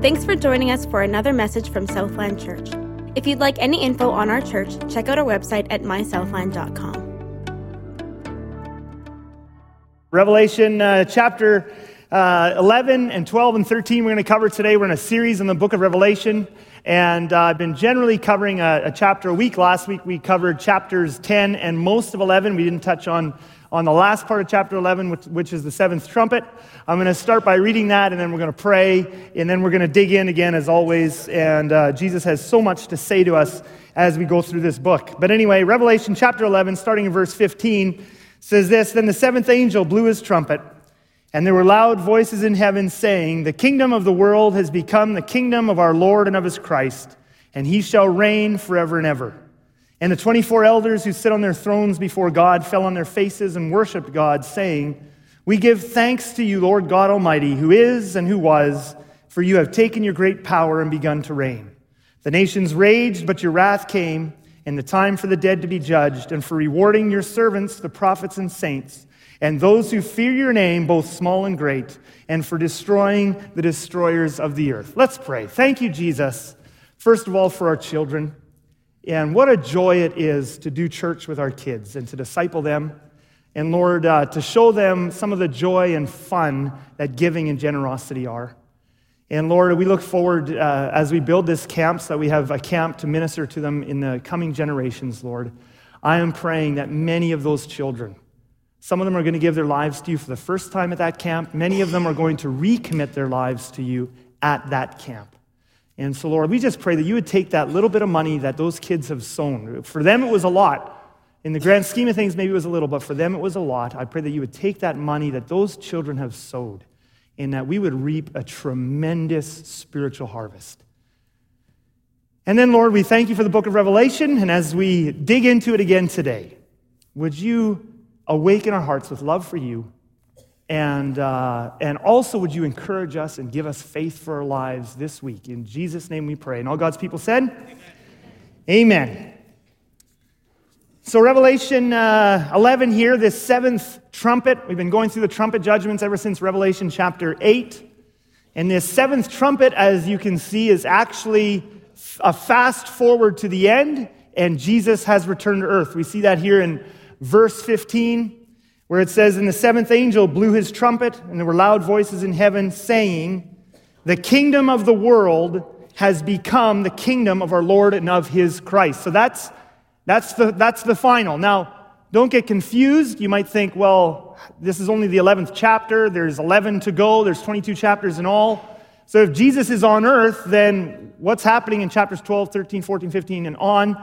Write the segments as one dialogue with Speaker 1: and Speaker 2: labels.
Speaker 1: Thanks for joining us for another message from Southland Church. If you'd like any info on our church, check out our website at mysouthland.com.
Speaker 2: Revelation uh, chapter uh, 11 and 12 and 13 we're going to cover today. We're in a series in the book of Revelation, and uh, I've been generally covering a, a, chapter a week. Last week we covered chapters 10 and most of 11. We didn't touch on on the last part of chapter 11, which, which is the seventh trumpet. I'm going to start by reading that, and then we're going to pray, and then we're going to dig in again, as always. And uh, Jesus has so much to say to us as we go through this book. But anyway, Revelation chapter 11, starting in verse 15, says this Then the seventh angel blew his trumpet, and there were loud voices in heaven saying, The kingdom of the world has become the kingdom of our Lord and of his Christ, and he shall reign forever and ever. And the 24 elders who sit on their thrones before God fell on their faces and worshiped God, saying, We give thanks to you, Lord God Almighty, who is and who was, for you have taken your great power and begun to reign. The nations raged, but your wrath came, and the time for the dead to be judged, and for rewarding your servants, the prophets and saints, and those who fear your name, both small and great, and for destroying the destroyers of the earth. Let's pray. Thank you, Jesus, first of all, for our children. And what a joy it is to do church with our kids and to disciple them. And Lord, uh, to show them some of the joy and fun that giving and generosity are. And Lord, we look forward uh, as we build this camp so that we have a camp to minister to them in the coming generations, Lord. I am praying that many of those children, some of them are going to give their lives to you for the first time at that camp. Many of them are going to recommit their lives to you at that camp. And so, Lord, we just pray that you would take that little bit of money that those kids have sown. For them, it was a lot. In the grand scheme of things, maybe it was a little, but for them, it was a lot. I pray that you would take that money that those children have sowed and that we would reap a tremendous spiritual harvest. And then, Lord, we thank you for the book of Revelation. And as we dig into it again today, would you awaken our hearts with love for you and, uh, and also, would you encourage us and give us faith for our lives this week? In Jesus' name we pray. And all God's people said, Amen. Amen. So, Revelation uh, 11 here, this seventh trumpet. We've been going through the trumpet judgments ever since Revelation chapter 8. And this seventh trumpet, as you can see, is actually a fast forward to the end, and Jesus has returned to earth. We see that here in verse 15 where it says, And the seventh angel blew his trumpet, and there were loud voices in heaven saying, The kingdom of the world has become the kingdom of our Lord and of his Christ. So that's, that's, the, that's the final. Now, don't get confused. You might think, well, this is only the 11th chapter. There's 11 to go. There's 22 chapters in all. So if Jesus is on earth, then what's happening in chapters 12, 13, 14, 15, and on?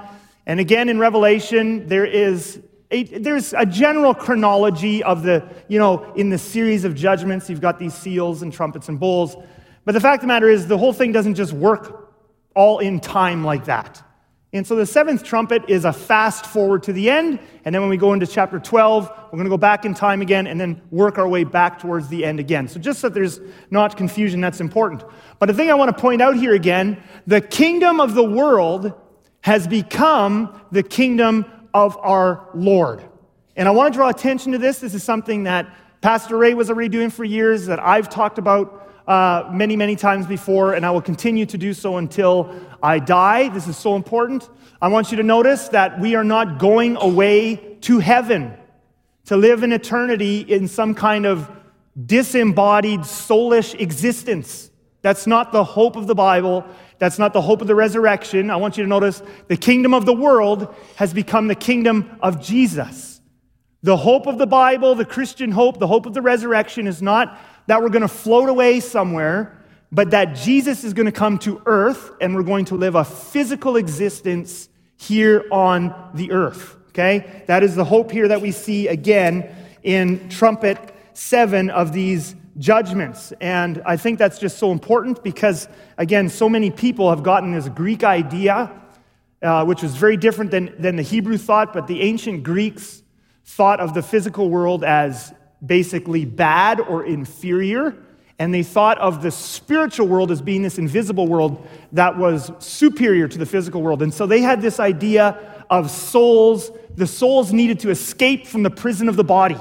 Speaker 2: And again in Revelation, there is there's a general chronology of the, you know, in the series of judgments, you've got these seals and trumpets and bowls. But the fact of the matter is, the whole thing doesn't just work all in time like that. And so the seventh trumpet is a fast forward to the end. And then when we go into chapter 12, we're going to go back in time again and then work our way back towards the end again. So just so that there's not confusion, that's important. But the thing I want to point out here again the kingdom of the world has become the kingdom of our Lord. And I want to draw attention to this. This is something that Pastor Ray was already doing for years, that I've talked about uh, many, many times before, and I will continue to do so until I die. This is so important. I want you to notice that we are not going away to heaven to live in eternity in some kind of disembodied, soulish existence. That's not the hope of the Bible. That's not the hope of the resurrection. I want you to notice the kingdom of the world has become the kingdom of Jesus. The hope of the Bible, the Christian hope, the hope of the resurrection is not that we're going to float away somewhere, but that Jesus is going to come to earth and we're going to live a physical existence here on the earth. Okay? That is the hope here that we see again in trumpet seven of these judgments. And I think that's just so important because, again, so many people have gotten this Greek idea, uh, which was very different than, than the Hebrew thought, but the ancient Greeks thought of the physical world as basically bad or inferior. And they thought of the spiritual world as being this invisible world that was superior to the physical world. And so they had this idea of souls. The souls needed to escape from the prison of the body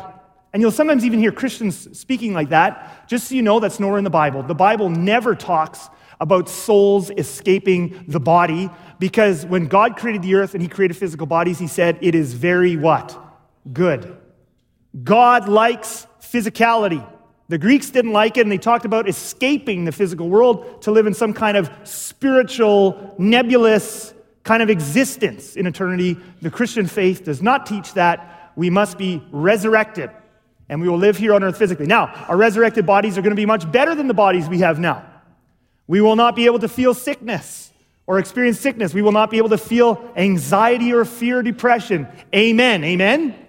Speaker 2: And you'll sometimes even hear Christians speaking like that. Just so you know, that's nowhere in the Bible. The Bible never talks about souls escaping the body because when God created the earth and he created physical bodies, he said, it is very what? Good. God likes physicality. The Greeks didn't like it, and they talked about escaping the physical world to live in some kind of spiritual, nebulous kind of existence in eternity. The Christian faith does not teach that. We must be resurrected, and we will live here on earth physically. Now, our resurrected bodies are going to be much better than the bodies we have now. We will not be able to feel sickness or experience sickness. We will not be able to feel anxiety or fear depression. Amen. Amen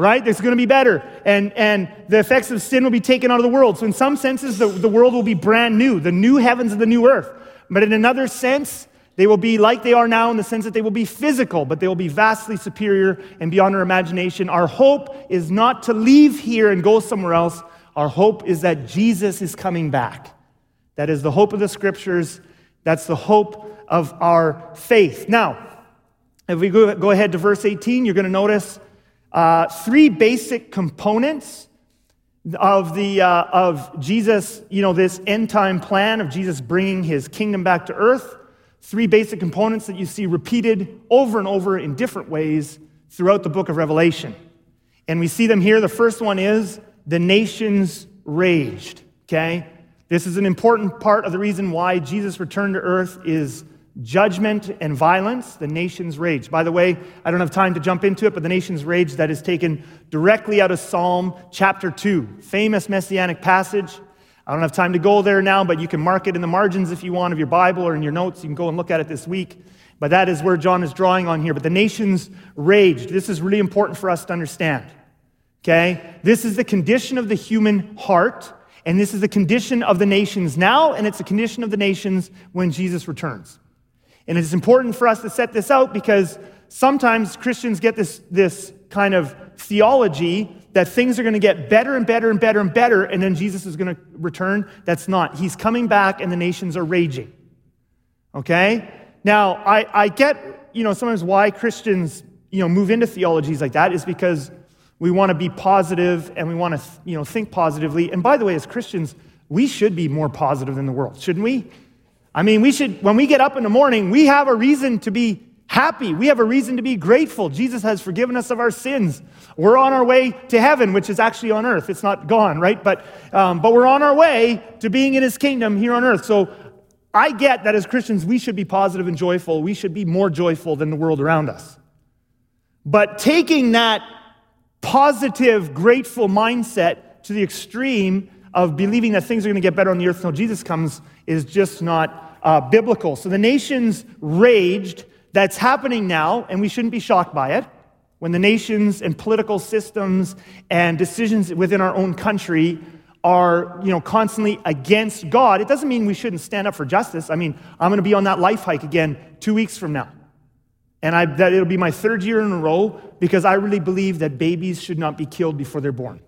Speaker 2: right? It's going to be better. And, and the effects of sin will be taken out of the world. So, in some senses, the, the world will be brand new, the new heavens and the new earth. But in another sense, they will be like they are now in the sense that they will be physical, but they will be vastly superior and beyond our imagination. Our hope is not to leave here and go somewhere else. Our hope is that Jesus is coming back. That is the hope of the scriptures. That's the hope of our faith. Now, if we go, ahead to verse 18, you're going to notice uh, three basic components of the uh, of Jesus, you know, this end time plan of Jesus bringing his kingdom back to earth. Three basic components that you see repeated over and over in different ways throughout the book of Revelation. And we see them here. The first one is the nations raged. Okay? This is an important part of the reason why Jesus returned to earth is judgment and violence, the nation's rage. By the way, I don't have time to jump into it, but the nation's rage that is taken directly out of Psalm chapter 2, famous messianic passage. I don't have time to go there now, but you can mark it in the margins if you want of your Bible or in your notes. You can go and look at it this week. But that is where John is drawing on here. But the nation's raged. This is really important for us to understand. Okay? This is the condition of the human heart, and this is the condition of the nations now, and it's the condition of the nations when Jesus returns. And it's important for us to set this out because sometimes Christians get this, this kind of theology that things are going to get better and better and better and better, and then Jesus is going to return. That's not. He's coming back, and the nations are raging. Okay? Now, I, I get, you know, sometimes why Christians, you know, move into theologies like that is because we want to be positive and we want to, you know, think positively. And by the way, as Christians, we should be more positive than the world, shouldn't we? I mean, we should, when we get up in the morning, we have a reason to be happy. We have a reason to be grateful. Jesus has forgiven us of our sins. We're on our way to heaven, which is actually on earth. It's not gone, right? But, um, but we're on our way to being in his kingdom here on earth. So I get that as Christians, we should be positive and joyful. We should be more joyful than the world around us. But taking that positive, grateful mindset to the extreme of believing that things are going to get better on the earth until Jesus comes is just not uh, biblical. So the nations raged. That's happening now, and we shouldn't be shocked by it. When the nations and political systems and decisions within our own country are you know constantly against God, it doesn't mean we shouldn't stand up for justice. I mean, I'm going to be on that life hike again two weeks from now. And I, that it'll be my third year in a row because I really believe that babies should not be killed before they're born.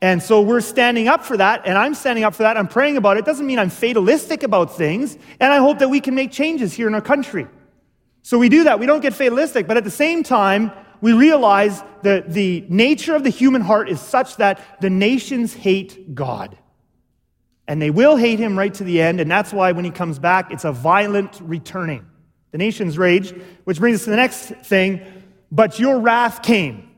Speaker 2: And so we're standing up for that, and I'm standing up for that. I'm praying about it. it. Doesn't mean I'm fatalistic about things, and I hope that we can make changes here in our country. So we do that. We don't get fatalistic, but at the same time, we realize that the nature of the human heart is such that the nations hate God. And they will hate him right to the end, and that's why when he comes back, it's a violent returning. The nations raged, which brings us to the next thing. But your wrath came.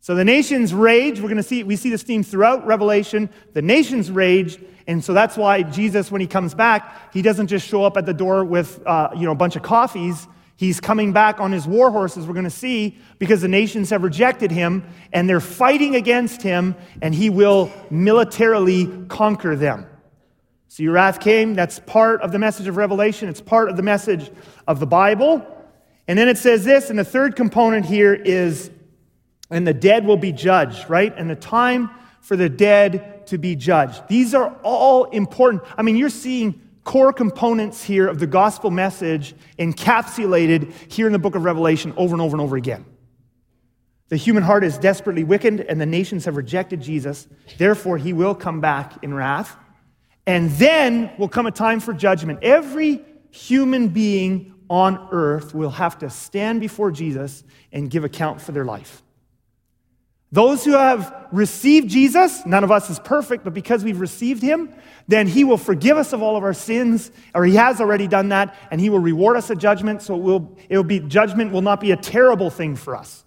Speaker 2: So the nations rage. We're going to see, we see this theme throughout Revelation. The nations rage. And so that's why Jesus, when he comes back, he doesn't just show up at the door with, uh, you know, a bunch of coffees. He's coming back on his war horses, we're going to see, because the nations have rejected him and they're fighting against him, and he will militarily conquer them. So your wrath came. That's part of the message of Revelation. It's part of the message of the Bible. And then it says this, and the third component here is and the dead will be judged, right? And the time for the dead to be judged. These are all important. I mean, you're seeing core components here of the gospel message encapsulated here in the book of Revelation over and over and over again. The human heart is desperately wicked, and the nations have rejected Jesus. Therefore, he will come back in wrath. And then will come a time for judgment. Every human being on earth will have to stand before Jesus and give account for their life. Those who have received Jesus, none of us is perfect, but because we've received him, then he will forgive us of all of our sins, or he has already done that, and he will reward us a judgment. So it will, it will be judgment will not be a terrible thing for us.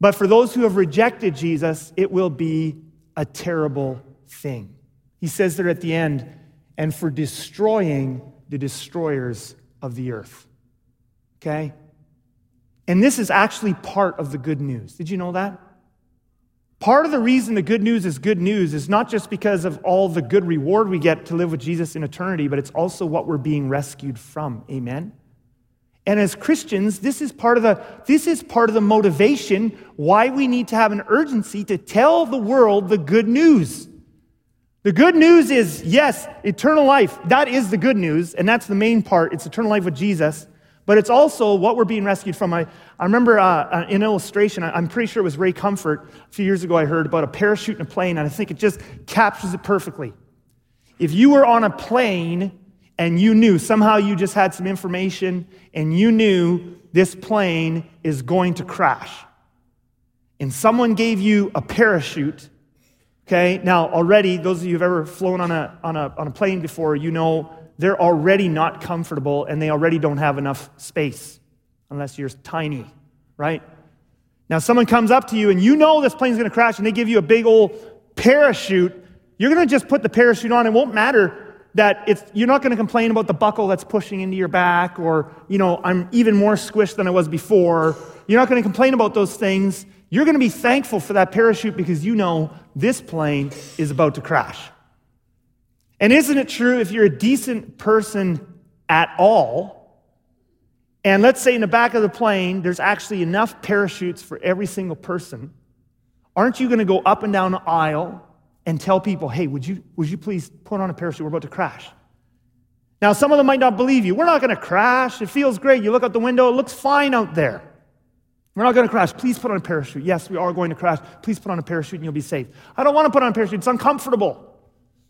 Speaker 2: But for those who have rejected Jesus, it will be a terrible thing. He says there at the end, and for destroying the destroyers of the earth. Okay? And this is actually part of the good news. Did you know that? Part of the reason the good news is good news is not just because of all the good reward we get to live with Jesus in eternity, but it's also what we're being rescued from. Amen? And as Christians, this is part of the, this is part of the motivation why we need to have an urgency to tell the world the good news. The good news is, yes, eternal life. That is the good news, and that's the main part. It's eternal life with Jesus. But it's also what we're being rescued from. I, I remember uh, an illustration, I'm pretty sure it was Ray Comfort a few years ago, I heard about a parachute in a plane, and I think it just captures it perfectly. If you were on a plane and you knew, somehow you just had some information, and you knew this plane is going to crash, and someone gave you a parachute, okay? Now, already, those of you who've ever flown on a, on a, on a plane before, you know they're already not comfortable and they already don't have enough space unless you're tiny, right? Now, someone comes up to you and you know this plane's gonna crash and they give you a big old parachute. You're gonna just put the parachute on. It won't matter that it's, you're not gonna complain about the buckle that's pushing into your back or, you know, I'm even more squished than I was before. You're not gonna complain about those things. You're gonna be thankful for that parachute because you know this plane is about to crash. And isn't it true if you're a decent person at all, and let's say in the back of the plane, there's actually enough parachutes for every single person, aren't you going to go up and down the aisle and tell people, hey, would you, would you please put on a parachute? We're about to crash. Now, some of them might not believe you. We're not going to crash. It feels great. You look out the window, it looks fine out there. We're not going to crash. Please put on a parachute. Yes, we are going to crash. Please put on a parachute and you'll be safe. I don't want to put on a parachute. It's uncomfortable.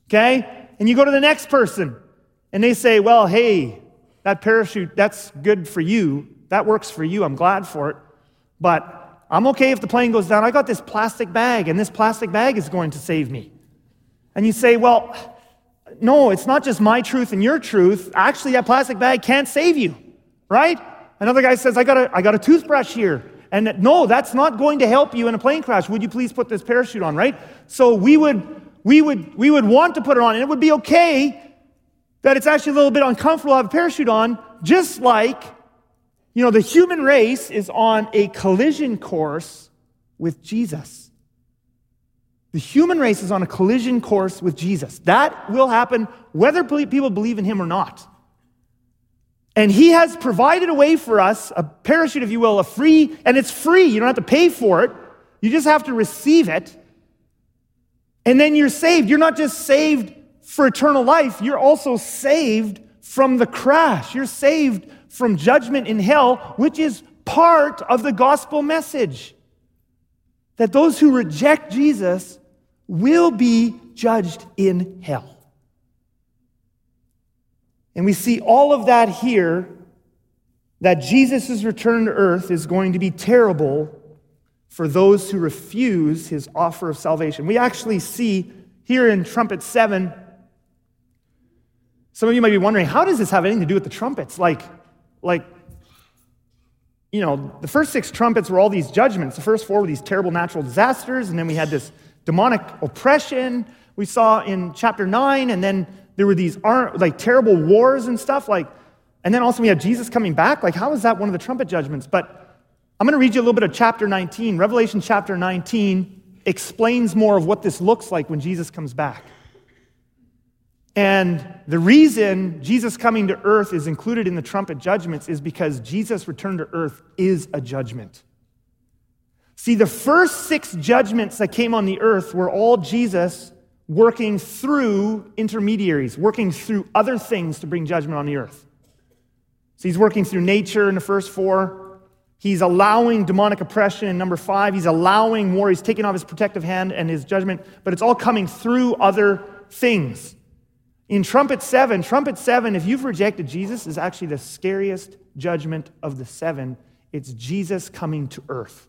Speaker 2: Okay? And you go to the next person and they say, Well, hey, that parachute, that's good for you. That works for you. I'm glad for it. But I'm okay if the plane goes down. I got this plastic bag, and this plastic bag is going to save me. And you say, Well, no, it's not just my truth and your truth. Actually, that plastic bag can't save you, right? Another guy says, I got a, I got a toothbrush here. And no, that's not going to help you in a plane crash. Would you please put this parachute on, right? So we would we would, we would want to put it on, and it would be okay that it's actually a little bit uncomfortable to have a parachute on, just like, you know, the human race is on a collision course with Jesus. The human race is on a collision course with Jesus. That will happen whether people believe in him or not. And he has provided a way for us, a parachute, if you will, a free, and it's free. You don't have to pay for it. You just have to receive it. And then you're saved. You're not just saved for eternal life, you're also saved from the crash. You're saved from judgment in hell, which is part of the gospel message. That those who reject Jesus will be judged in hell. And we see all of that here that Jesus' return to earth is going to be terrible for those who refuse his offer of salvation. We actually see here in trumpet 7 some of you might be wondering how does this have anything to do with the trumpets? Like like you know the first six trumpets were all these judgments. The first four were these terrible natural disasters and then we had this demonic oppression we saw in chapter 9 and then there were these like terrible wars and stuff like and then also we have jesus coming back. Like how is that one of the trumpet judgments? But I'm going to read you a little bit of chapter 19. Revelation chapter 19 explains more of what this looks like when Jesus comes back. And the reason Jesus coming to earth is included in the trumpet judgments is because Jesus' return to earth is a judgment. See, the first six judgments that came on the earth were all Jesus working through intermediaries, working through other things to bring judgment on the earth. So he's working through nature in the first four, He's allowing demonic oppression in number five. He's allowing war. He's taking off his protective hand and his judgment, but it's all coming through other things. In trumpet seven, trumpet seven, if you've rejected Jesus, is actually the scariest judgment of the seven. It's Jesus coming to earth.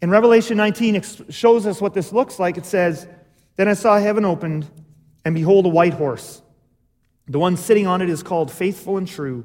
Speaker 2: In Revelation 19, it shows us what this looks like. It says, Then I saw heaven opened, and behold, a white horse. The one sitting on it is called Faithful and True,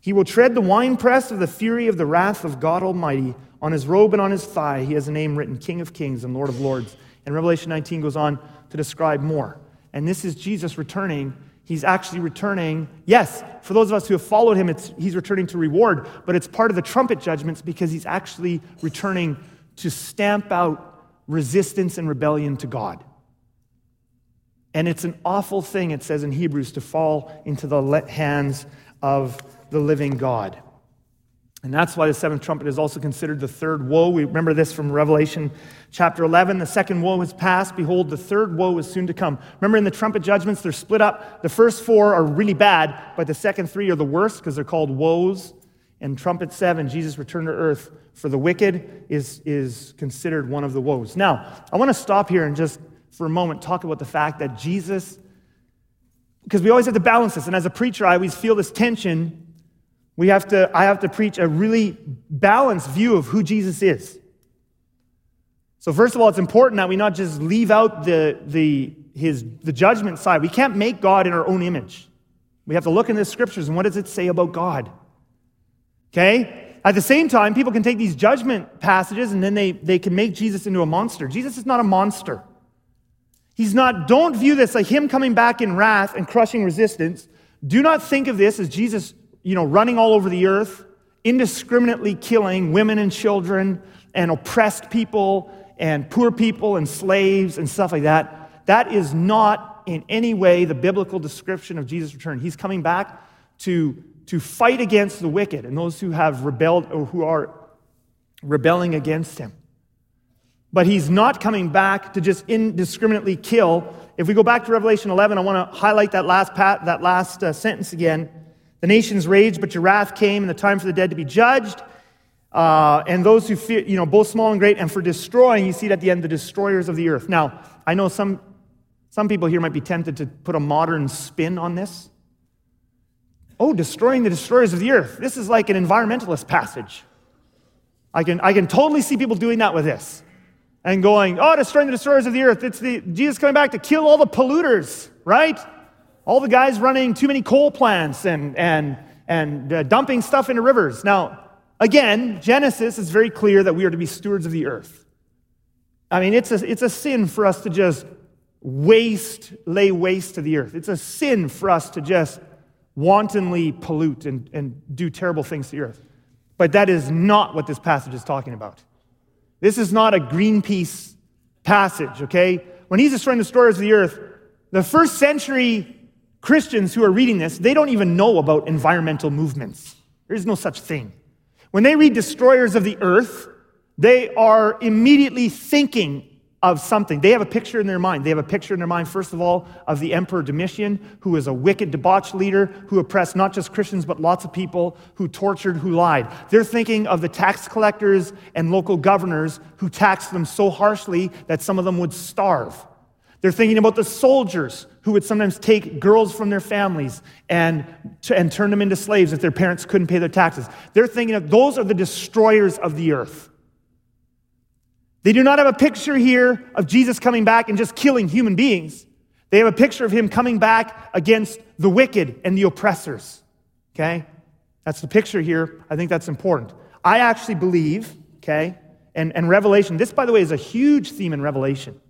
Speaker 2: He will tread the winepress of the fury of the wrath of God Almighty. On his robe and on his thigh, he has a name written King of Kings and Lord of Lords. And Revelation 19 goes on to describe more. And this is Jesus returning. He's actually returning. Yes, for those of us who have followed him, he's returning to reward, but it's part of the trumpet judgments because he's actually returning to stamp out resistance and rebellion to God. And it's an awful thing, it says in Hebrews, to fall into the hands of the living God. And that's why the seventh trumpet is also considered the third woe. We remember this from Revelation chapter 11. The second woe has passed. Behold, the third woe is soon to come. Remember in the trumpet judgments, they're split up. The first four are really bad, but the second three are the worst because they're called woes. And trumpet seven, Jesus returned to earth for the wicked, is, is considered one of the woes. Now, I want to stop here and just for a moment talk about the fact that Jesus, because we always have to balance this. And as a preacher, I always feel this tension we have to, I have to preach a really balanced view of who Jesus is. So, first of all, it's important that we not just leave out the, the, his, the judgment side. We can't make God in our own image. We have to look in the scriptures and what does it say about God? Okay? At the same time, people can take these judgment passages and then they, they can make Jesus into a monster. Jesus is not a monster. He's not, don't view this like him coming back in wrath and crushing resistance. Do not think of this as Jesus you know, running all over the earth, indiscriminately killing women and children and oppressed people and poor people and slaves and stuff like that. That is not in any way the biblical description of Jesus' return. He's coming back to, to fight against the wicked and those who have rebelled or who are rebelling against him. But he's not coming back to just indiscriminately kill. If we go back to Revelation 11, I want to highlight that last, pat, that last uh, sentence again. The nations raged, but your wrath came, and the time for the dead to be judged. Uh, and those who fear, you know, both small and great, and for destroying, you see it at the end, the destroyers of the earth. Now, I know some, some people here might be tempted to put a modern spin on this. Oh, destroying the destroyers of the earth. This is like an environmentalist passage. I can, I can totally see people doing that with this and going, oh, destroying the destroyers of the earth. It's the Jesus coming back to kill all the polluters, right? All the guys running too many coal plants and, and, and uh, dumping stuff into rivers. Now, again, Genesis is very clear that we are to be stewards of the earth. I mean, it's a, it's a sin for us to just waste, lay waste to the earth. It's a sin for us to just wantonly pollute and, and do terrible things to the earth. But that is not what this passage is talking about. This is not a Greenpeace passage, okay? When he's destroying the destroyers of the earth, the first century Christians who are reading this, they don't even know about environmental movements. There is no such thing. When they read Destroyers of the Earth, they are immediately thinking of something. They have a picture in their mind. They have a picture in their mind, first of all, of the Emperor Domitian, who was a wicked, debauched leader who oppressed not just Christians, but lots of people, who tortured, who lied. They're thinking of the tax collectors and local governors who taxed them so harshly that some of them would starve. They're thinking about the soldiers who would sometimes take girls from their families and, and turn them into slaves if their parents couldn't pay their taxes. They're thinking of those are the destroyers of the earth. They do not have a picture here of Jesus coming back and just killing human beings. They have a picture of him coming back against the wicked and the oppressors. Okay? That's the picture here. I think that's important. I actually believe, okay, and, and Revelation, this, by the way, is a huge theme in Revelation.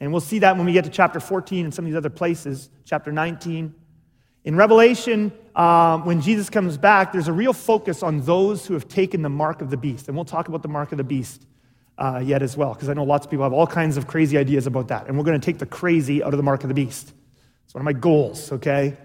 Speaker 2: And we'll see that when we get to chapter 14 and some of these other places, chapter 19. In Revelation, um, when Jesus comes back, there's a real focus on those who have taken the mark of the beast. And we'll talk about the mark of the beast uh, yet as well, because I know lots of people have all kinds of crazy ideas about that. And we're going to take the crazy out of the mark of the beast. It's one of my goals, okay?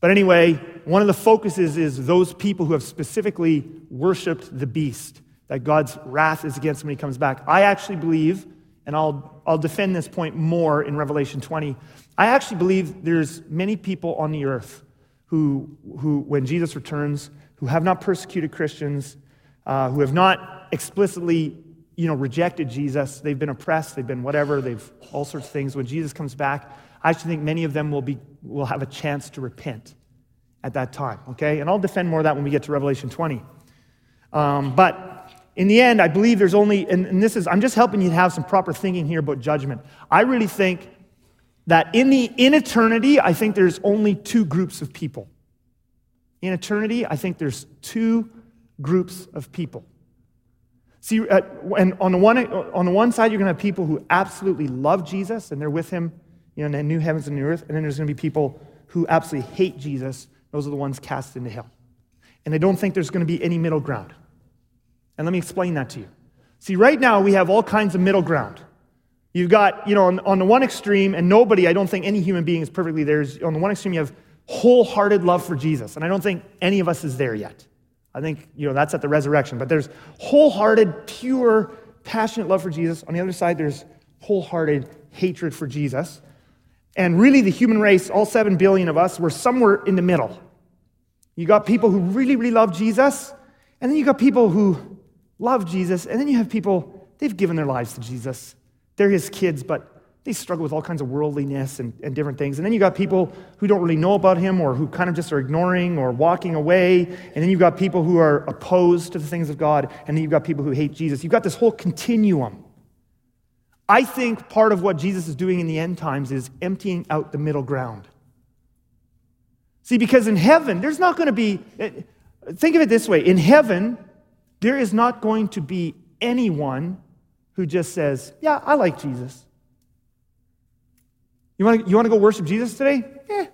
Speaker 2: But anyway, one of the focuses is those people who have specifically worshiped the beast, that God's wrath is against when he comes back. I actually believe and I'll, I'll defend this point more in Revelation 20. I actually believe there's many people on the earth who, who when Jesus returns, who have not persecuted Christians, uh, who have not explicitly you know, rejected Jesus. They've been oppressed, they've been whatever, they've all sorts of things. When Jesus comes back, I actually think many of them will, be, will have a chance to repent at that time, okay? And I'll defend more of that when we get to Revelation 20. Um, but in the end, I believe there's only, and, and this is, I'm just helping you have some proper thinking here about judgment. I really think that in, the, in eternity, I think there's only two groups of people. In eternity, I think there's two groups of people. See, uh, and on the, one, on the one side, you're going to have people who absolutely love Jesus and they're with him you know, in the new heavens and new earth. And then there's going to be people who absolutely hate Jesus. Those are the ones cast into hell. And I don't think there's going to be any middle ground. And let me explain that to you. See, right now, we have all kinds of middle ground. You've got, you know, on, on the one extreme, and nobody, I don't think any human being is perfectly there. on the one extreme, you have wholehearted love for Jesus. And I don't think any of us is there yet. I think, you know, that's at the resurrection. But there's wholehearted, pure, passionate love for Jesus. On the other side, there's wholehearted hatred for Jesus. And really, the human race, all seven billion of us, we're somewhere in the middle. You got people who really, really love Jesus, and then you got people who love Jesus, and then you have people, they've given their lives to Jesus. They're his kids, but they struggle with all kinds of worldliness and, and different things. And then you've got people who don't really know about him or who kind of just are ignoring or walking away. And then you've got people who are opposed to the things of God. And then you've got people who hate Jesus. You've got this whole continuum. I think part of what Jesus is doing in the end times is emptying out the middle ground. See, because in heaven, there's not going to be, eh, think of it this way in heaven, there is not going to be anyone who just says, Yeah, I like Jesus. You want to, you want to go worship Jesus today? Eh,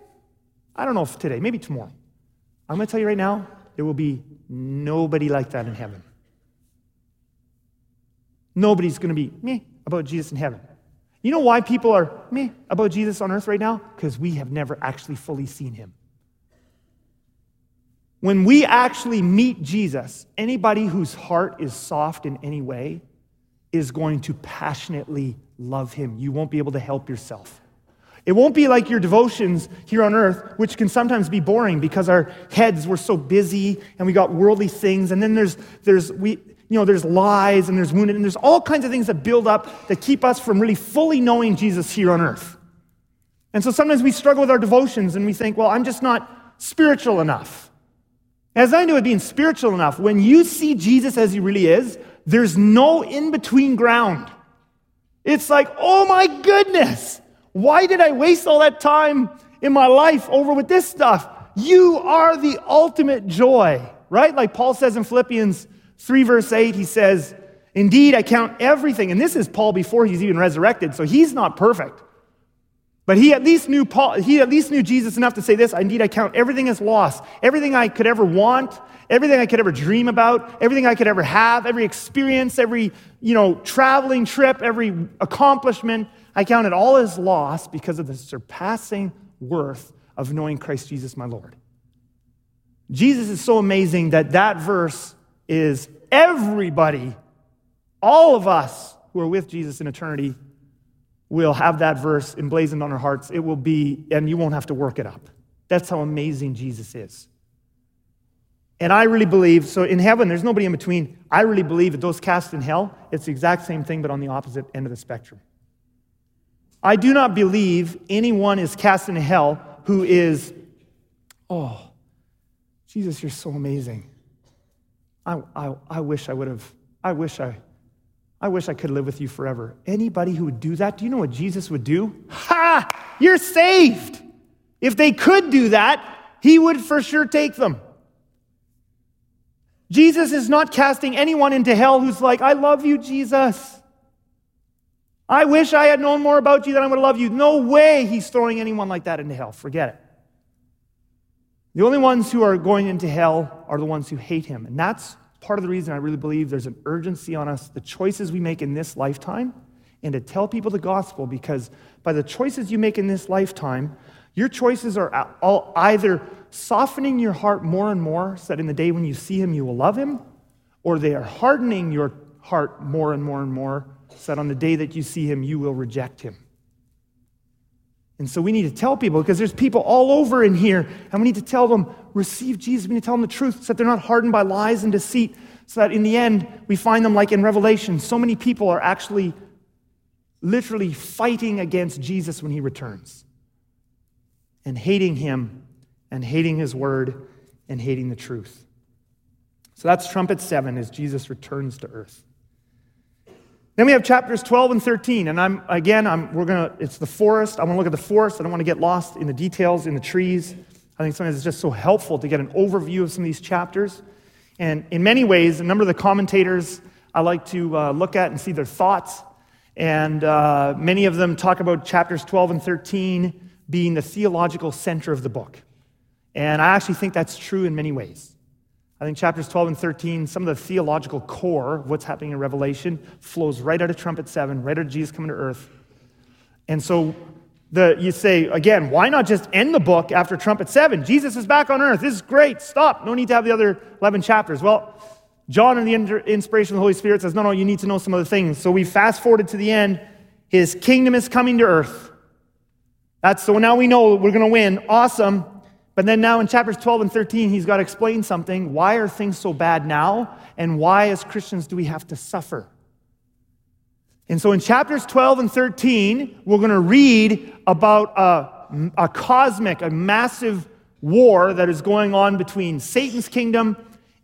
Speaker 2: I don't know if today, maybe tomorrow. I'm going to tell you right now, there will be nobody like that in heaven. Nobody's going to be me about Jesus in heaven. You know why people are me about Jesus on earth right now? Because we have never actually fully seen him. When we actually meet Jesus, anybody whose heart is soft in any way is going to passionately love him. You won't be able to help yourself. It won't be like your devotions here on earth, which can sometimes be boring because our heads were so busy and we got worldly things. And then there's, there's, we, you know, there's lies and there's wounded and there's all kinds of things that build up that keep us from really fully knowing Jesus here on earth. And so sometimes we struggle with our devotions and we think, well, I'm just not spiritual enough. As I know it being spiritual enough, when you see Jesus as he really is, there's no in between ground. It's like, oh my goodness, why did I waste all that time in my life over with this stuff? You are the ultimate joy, right? Like Paul says in Philippians 3, verse 8, he says, Indeed, I count everything, and this is Paul before he's even resurrected, so he's not perfect. But he at least knew Paul, he at least knew Jesus enough to say this, indeed I count everything as loss. Everything I could ever want, everything I could ever dream about, everything I could ever have, every experience, every, you know, traveling trip, every accomplishment, I count it all as loss because of the surpassing worth of knowing Christ Jesus my Lord. Jesus is so amazing that that verse is everybody, all of us who are with Jesus in eternity will have that verse emblazoned on our hearts. It will be, and you won't have to work it up. That's how amazing Jesus is. And I really believe, so in heaven, there's nobody in between. I really believe that those cast in hell, it's the exact same thing, but on the opposite end of the spectrum. I do not believe anyone is cast in hell who is, oh, Jesus, you're so amazing. I, I, I wish I would have, I wish I, I wish I could live with you forever. Anybody who would do that, do you know what Jesus would do? Ha! You're saved. If they could do that, he would for sure take them. Jesus is not casting anyone into hell who's like, I love you, Jesus. I wish I had known more about you than I would love you. No way he's throwing anyone like that into hell. Forget it. The only ones who are going into hell are the ones who hate him. And that's part of the reason I really believe there's an urgency on us, the choices we make in this lifetime, and to tell people the gospel because by the choices you make in this lifetime, your choices are all either softening your heart more and more so that in the day when you see him, you will love him, or they are hardening your heart more and more and more so that on the day that you see him, you will reject him. And so we need to tell people because there's people all over in here, and we need to tell them, receive Jesus. We need to tell them the truth so that they're not hardened by lies and deceit, so that in the end, we find them like in Revelation. So many people are actually literally fighting against Jesus when he returns and hating him and hating his word and hating the truth. So that's trumpet seven as Jesus returns to earth. Then we have chapters 12 and 13, and I'm again, I'm, we're gonna. It's the forest. I want to look at the forest. I don't want to get lost in the details in the trees. I think sometimes it's just so helpful to get an overview of some of these chapters. And in many ways, a number of the commentators I like to uh, look at and see their thoughts. And uh, many of them talk about chapters 12 and 13 being the theological center of the book. And I actually think that's true in many ways. I think chapters 12 and 13, some of the theological core of what's happening in Revelation flows right out of trumpet 7, right out of Jesus coming to earth. And so the, you say, again, why not just end the book after trumpet 7? Jesus is back on earth. This is great. Stop. No need to have the other 11 chapters. Well, John, in the inspiration of the Holy Spirit, says, no, no, you need to know some other things. So we fast forwarded to the end. His kingdom is coming to earth. That's so now we know we're going to win. Awesome. But then now in chapters 12 and 13, he's got to explain something. Why are things so bad now? And why, as Christians, do we have to suffer? And so in chapters 12 and 13, we're going to read about a, a cosmic, a massive war that is going on between Satan's kingdom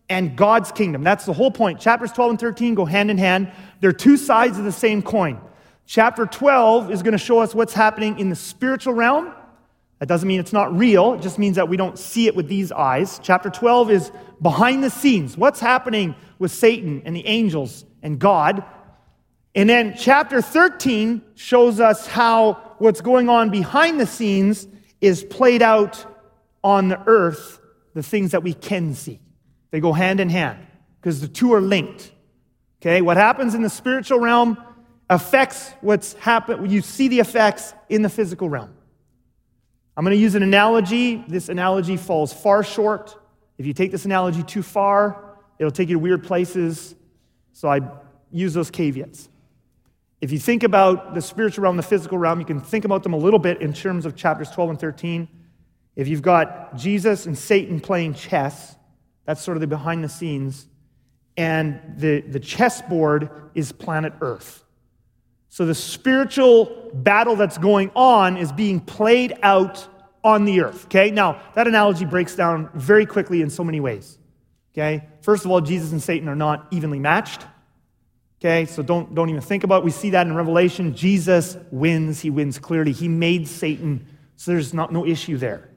Speaker 2: and God's kingdom. That's the whole point. Chapters 12 and 13 go hand in hand. They're two sides of the same coin. Chapter 12 is going to show us what's happening in the spiritual realm that doesn't mean it's not real, it just means that we don't see it with these eyes. Chapter 12 is behind the scenes. What's happening with Satan and the angels and God? And then chapter 13 shows us how what's going on behind the scenes is played out on the earth, the things that we can see. They go hand in hand because the two are linked. Okay, what happens in the spiritual realm affects what's happened. You see the effects in the physical realm. I'm going to use an analogy. This analogy falls far short. If you take this analogy too far, it'll take you to weird places. So I use those caveats. If you think about the spiritual realm, the physical realm, you can think about them a little bit in terms of chapters 12 and 13. If you've got Jesus and Satan playing chess, that's sort of the behind the scenes. And the, the chessboard is planet Earth. So the spiritual battle that's going on is being played out on the earth. Okay? Now, that analogy breaks down very quickly in so many ways. Okay? First of all, Jesus and Satan are not evenly matched. Okay? So don't, don't even think about it. We see that in Revelation. Jesus wins. He wins clearly. He made Satan, so there's not, no issue there.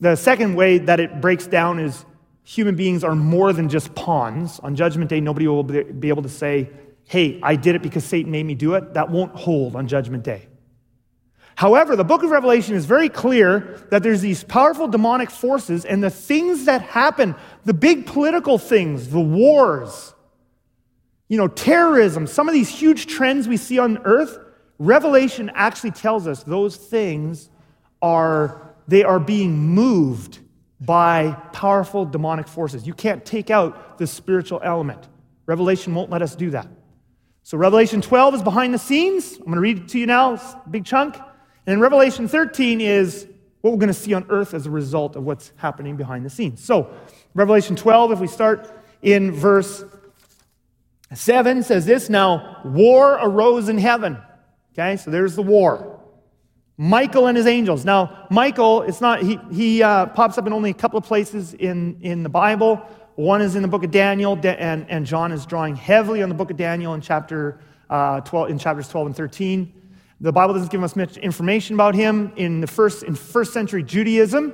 Speaker 2: The second way that it breaks down is human beings are more than just pawns. On Judgment Day, nobody will be able to say, hey, I did it because Satan made me do it, that won't hold on Judgment Day. However, the book of Revelation is very clear that there's these powerful demonic forces and the things that happen, the big political things, the wars, you know, terrorism, some of these huge trends we see on earth, Revelation actually tells us those things are they are being moved by powerful demonic forces. You can't take out the spiritual element. Revelation won't let us do that. So Revelation 12 is behind the scenes. I'm going to read it to you now, big chunk. And Revelation 13 is what we're going to see on earth as a result of what's happening behind the scenes. So, Revelation 12, if we start in verse 7, says this Now, war arose in heaven. Okay, so there's the war. Michael and his angels. Now, Michael, it's not, he, he uh, pops up in only a couple of places in, in the Bible. One is in the book of Daniel, and, and John is drawing heavily on the book of Daniel in, chapter, uh, 12, in chapters 12 and 13. The Bible doesn't give us much information about him. In the first, in first century Judaism,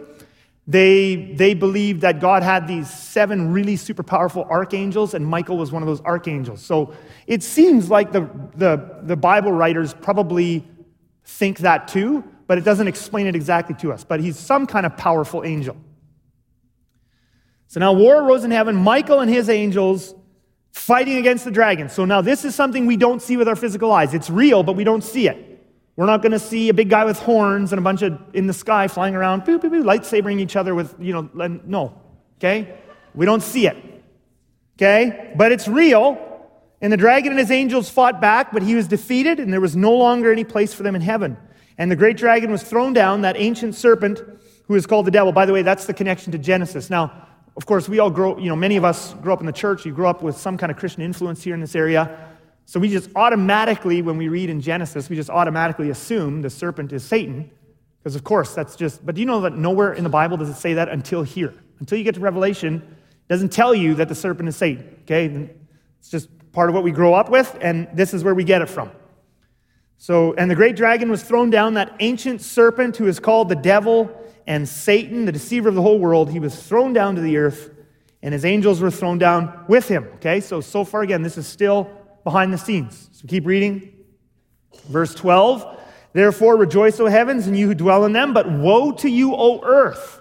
Speaker 2: they, they believed that God had these seven really super powerful archangels, and Michael was one of those archangels. So it seems like the, the, the Bible writers probably think that too, but it doesn't explain it exactly to us. But he's some kind of powerful angel. So now war arose in heaven, Michael and his angels fighting against the dragon. So now this is something we don't see with our physical eyes. It's real, but we don't see it. We're not going to see a big guy with horns and a bunch of in the sky flying around, boop, boop, boop, lightsabering each other with, you know, no. Okay? We don't see it. Okay? But it's real. And the dragon and his angels fought back, but he was defeated, and there was no longer any place for them in heaven. And the great dragon was thrown down, that ancient serpent who is called the devil. By the way, that's the connection to Genesis. Now, of course, we all grow, you know, many of us grow up in the church. You grow up with some kind of Christian influence here in this area. So we just automatically, when we read in Genesis, we just automatically assume the serpent is Satan. Because, of course, that's just, but do you know that nowhere in the Bible does it say that until here? Until you get to Revelation, doesn't tell you that the serpent is Satan, okay? It's just part of what we grow up with, and this is where we get it from. So, and the great dragon was thrown down, that ancient serpent who is called the devil and Satan, the deceiver of the whole world. He was thrown down to the earth, and his angels were thrown down with him. Okay, so, so far, again, this is still behind the scenes. So keep reading. Verse 12 Therefore, rejoice, O heavens, and you who dwell in them, but woe to you, O earth.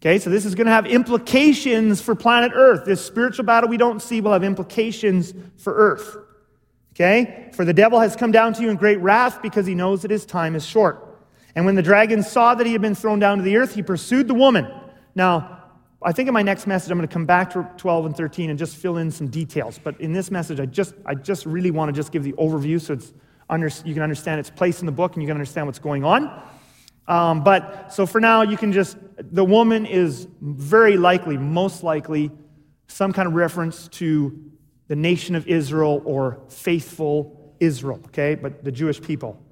Speaker 2: Okay, so this is going to have implications for planet Earth. This spiritual battle we don't see will have implications for Earth. Okay? For the devil has come down to you in great wrath because he knows that his time is short. And when the dragon saw that he had been thrown down to the earth, he pursued the woman. Now, I think in my next message, I'm going to come back to 12 and 13 and just fill in some details. But in this message, I just, I just really want to just give the overview so it's under, you can understand its place in the book and you can understand what's going on. Um, but so for now, you can just, the woman is very likely, most likely, some kind of reference to the nation of Israel or faithful Israel, okay? But the Jewish people.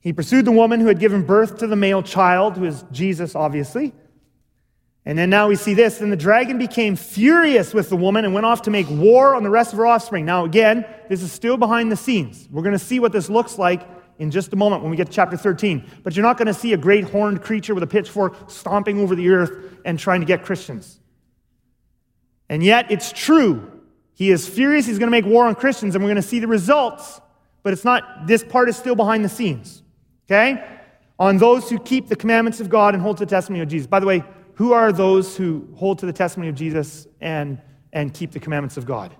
Speaker 2: He pursued the woman who had given birth to the male child, who is Jesus, obviously. And then now we see this. Then the dragon became furious with the woman and went off to make war on the rest of her offspring. Now, again, this is still behind the scenes. We're going to see what this looks like in just a moment when we get to chapter 13. But you're not going to see a great horned creature with a pitchfork stomping over the earth and trying to get Christians. And yet, it's true. He is furious. He's going to make war on Christians, and we're going to see the results. But it's not, this part is still behind the scenes. Okay? On those who keep the commandments of God and hold to the testimony of Jesus. By the way, who are those who hold to the testimony of Jesus and, and keep the commandments of God?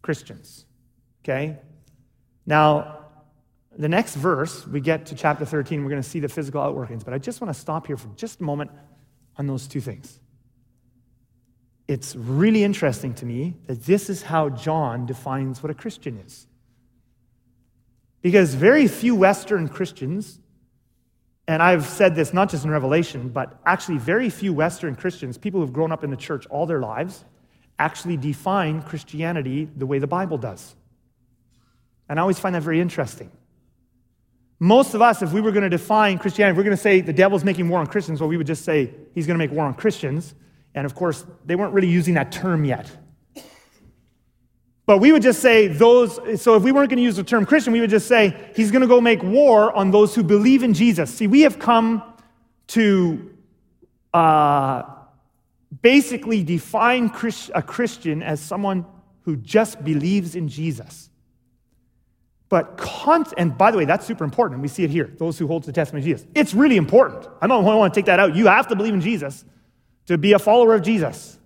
Speaker 2: Christians. Okay? Now, the next verse, we get to chapter 13, we're going to see the physical outworkings, but I just want to stop here for just a moment on those two things. It's really interesting to me that this is how John defines what a Christian is. Because very few Western Christians, and I've said this not just in Revelation, but actually very few Western Christians, people who've grown up in the church all their lives, actually define Christianity the way the Bible does. And I always find that very interesting. Most of us, if we were going to define Christianity, we're going to say the devil's making war on Christians, well, we would just say he's going to make war on Christians. And of course, they weren't really using that term yet. But we would just say those, so if we weren't going to use the term Christian, we would just say he's going to go make war on those who believe in Jesus. See, we have come to uh, basically define a Christian as someone who just believes in Jesus. But, and by the way, that's super important. We see it here those who hold to the testimony of Jesus. It's really important. I don't want to take that out. You have to believe in Jesus to be a follower of Jesus.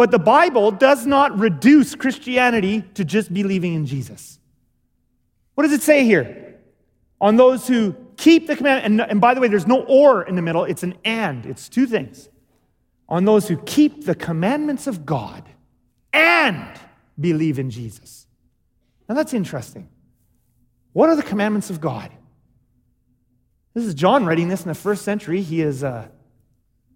Speaker 2: But the Bible does not reduce Christianity to just believing in Jesus. What does it say here? On those who keep the command, and, and by the way, there's no or in the middle, it's an and, it's two things. On those who keep the commandments of God and believe in Jesus. Now that's interesting. What are the commandments of God? This is John writing this in the first century. He is uh,